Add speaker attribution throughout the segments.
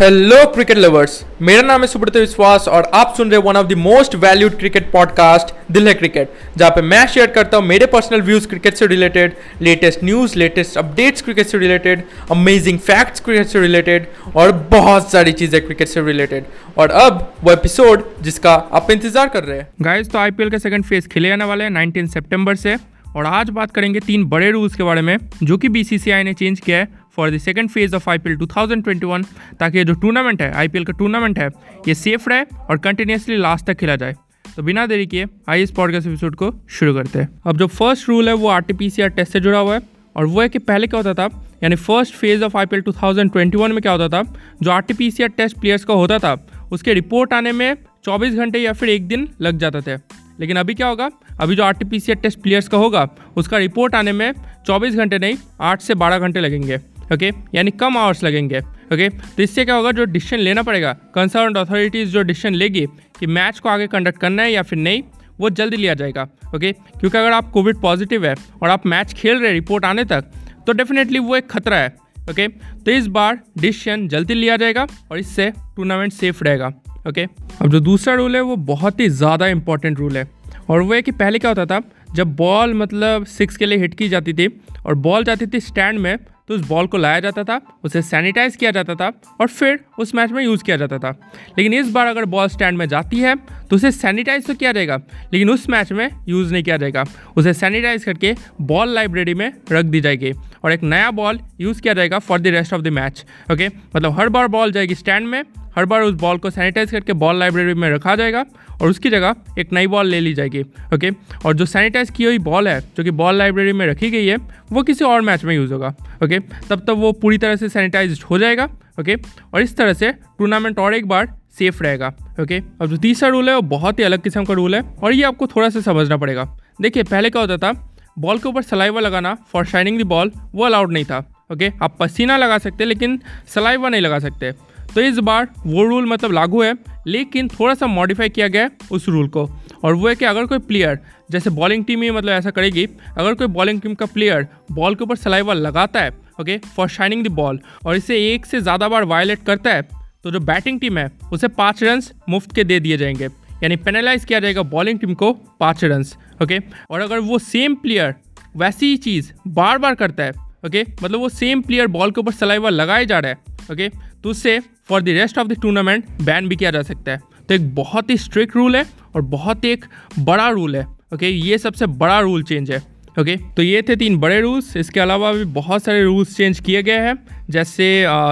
Speaker 1: Hello cricket lovers मेरा नाम है सुब्रत विश्वास और आप सुन रहे one of the most valued cricket podcast दिल है क्रिकेट जहाँ पे मैं शेयर करता हूँ मेरे पर्सनल व्यूज़ क्रिकेट से related latest news latest updates cricket से रिलेटेड अमेजिंग फैक्ट्स क्रिकेट से रिलेटेड और बहुत सारी चीज़ें क्रिकेट से रिलेटेड और अब वो एपिसोड जिसका आप इंतज़ार कर रहे हैं।
Speaker 2: गाइस तो आईपीएल का सेकंड फ़ेज़ खेले जाने वाले हैं 19 सितंबर से और आज बात करेंगे तीन बड़े रूल्स के बारे में, जो कि बीसीसीआई ने चेंज किया है for the second phase of IPL 2021 ताकि जो टूर्नामेंट है आईपीएल का टूर्नामेंट है, ये सेफ़ रहे और कंटिन्यूसली लास्ट तक खेला जाए। तो बिना देरी किए, आइए इस पॉडकास्ट एपिसोड को शुरू करते हैं। अब जो फ़र्स्ट रूल है, वो R T P C R test से जुड़ा हुआ है, और वो है कि पहले क्या होता था, यानी फ़र्स्ट फ़ेज़ ऑफ़ आई 2021 में क्या होता था, जो R T P C R test players का होता था, उसके रिपोर्ट आने में 24 घंटे या फिर एक दिन लग जाते थे। लेकिन अभी क्या होगा, अभी जो R T P C R test players का होगा, उसका रिपोर्ट आने में 24 घंटे नहीं 8 से 12 घंटे लगेंगे। ओके यानी कम आवर्स लगेंगे. ओके तो इससे क्या होगा, जो डिसीज़न लेना पड़ेगा कंसर्न अथॉरिटीज़ जो डिसीज़न लेगी कि मैच को आगे कंडक्ट करना है या फिर नहीं, वो जल्दी लिया जाएगा. ओके क्योंकि अगर आप कोविड पॉजिटिव है और आप मैच खेल रहे रिपोर्ट आने तक तो डेफिनेटली वो एक खतरा है. ओके तो इस बार डिसीज़न जल्दी लिया जाएगा और इससे टूर्नामेंट सेफ़ रहेगा. ओके अब जो दूसरा रूल है, वो बहुत ही ज़्यादा इंपॉर्टेंट रूल है. और वो है कि पहले क्या होता था, जब बॉल मतलब सिक्स के लिए हिट की जाती थी और बॉल जाती थी स्टैंड में तो उस बॉल को लाया जाता था, उसे सैनिटाइज किया जाता था और फिर उस मैच में यूज़ किया जाता था। लेकिन इस बार अगर बॉल स्टैंड में जाती है तो उसे सैनिटाइज तो किया जाएगा, लेकिन उस मैच में यूज़ नहीं किया जाएगा। उसे सैनिटाइज करके बॉल लाइब्रेरी में रख दी जाएगी और एक नया बॉल यूज़ किया जाएगा for the rest of the match okay मतलब हर बार बॉल जाएगी स्टैंड में हर बार उस बॉल को सैनिटाइज करके बॉल लाइब्रेरी में रखा जाएगा और उसकी जगह एक नई बॉल ले ली जाएगी ओके और जो सैनिटाइज की हुई बॉल है, जो कि बॉल लाइब्रेरी में रखी गई है, वो किसी और मैच में यूज़ होगा ओके तब तक वो पूरी तरह से सैनिटाइज हो जाएगा ओके और इस तरह से टूर्नामेंट और एक बार सेफ़ रहेगा ओके अब जो तीसरा रूल है, वो बहुत ही अलग किस्म का रूल है और ये आपको थोड़ा सा समझना पड़ेगा। देखिए, पहले क्या होता था बॉल के ऊपर सलाइवा लगाना फॉर शाइनिंग द बॉल वो अलाउड नहीं था ओके आप पसीना लगा सकते, लेकिन सलाइवा नहीं लगा सकते। तो इस बार वो रूल मतलब लागू है, लेकिन थोड़ा सा मॉडिफाई किया गया है उस रूल को। और वो है कि अगर कोई प्लेयर जैसे बॉलिंग टीम ही मतलब ऐसा करेगी, अगर कोई बॉलिंग टीम का प्लेयर बॉल के ऊपर सलाइवा लगाता है okay for shining the ball और इसे एक से ज़्यादा बार वायलेट करता है तो जो बैटिंग टीम है, उसे पाँच रन मुफ़्त के दे दिए जाएँगे। यानी पेनलाइज किया जाएगा बॉलिंग टीम को पाँच रन ओके और अगर वो सेम प्लेयर वैसी ही चीज़ बार बार करता है ओके मतलब वो सेम प्लेयर बॉल के ऊपर सलाइवा लगाए जा रहा है ओके तो उससे for the rest of the tournament ban भी किया जा सकता है। तो एक बहुत ही स्ट्रिक्ट रूल है और बहुत ही एक बड़ा रूल है। ओके ये सबसे बड़ा रूल चेंज है। ओके तो ये थे तीन बड़े रूल्स इसके अलावा भी बहुत सारे रूल्स चेंज किए गए हैं, जैसे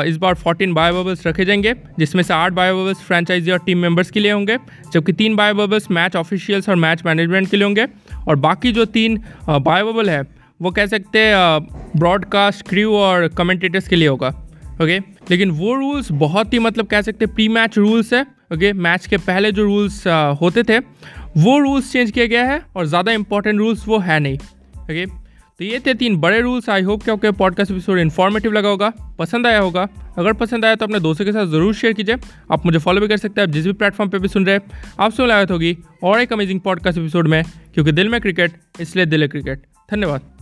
Speaker 2: इस बार 14 बायो बबल्स रखे जाएँगे, जिसमें से आठ बायो बबल्स फ्रेंचाइजी और टीम मेंबर्स के लिए होंगे, जबकि तीन बायो बबल्स मैच ऑफिशियल्स और मैच मैनेजमेंट के लिए होंगे। और बाकी जो तीन बायो बबल है, वो कह सकते हैं ब्रॉडकास्ट क्रू और कमेंटेटर्स के लिए होगा। ओके लेकिन वो रूल्स बहुत ही मतलब कह सकते हैं प्री मैच रूल्स है। ओके मैच के पहले जो रूल्स होते थे, वो रूल्स चेंज किया गया है और ज़्यादा इंपॉर्टेंट रूल्स वो है नहीं। ओके तो ये थे तीन बड़े रूल्स आई होप कि आपके पॉडकास्ट एपिसोड इन्फॉर्मेटिव लगा होगा, पसंद आया होगा। अगर पसंद आया तो अपने दोस्तों के साथ ज़रूर शेयर कीजिए। आप मुझे फॉलो भी कर सकते हैं, आप जिस भी प्लेटफॉर्म पे भी सुन रहे हैं, आपसे मुलाकात होगी और एक अमेजिंग पॉडकास्ट एपिसोड में, क्योंकि दिल में क्रिकेट इसलिए दिल है क्रिकेट धन्यवाद।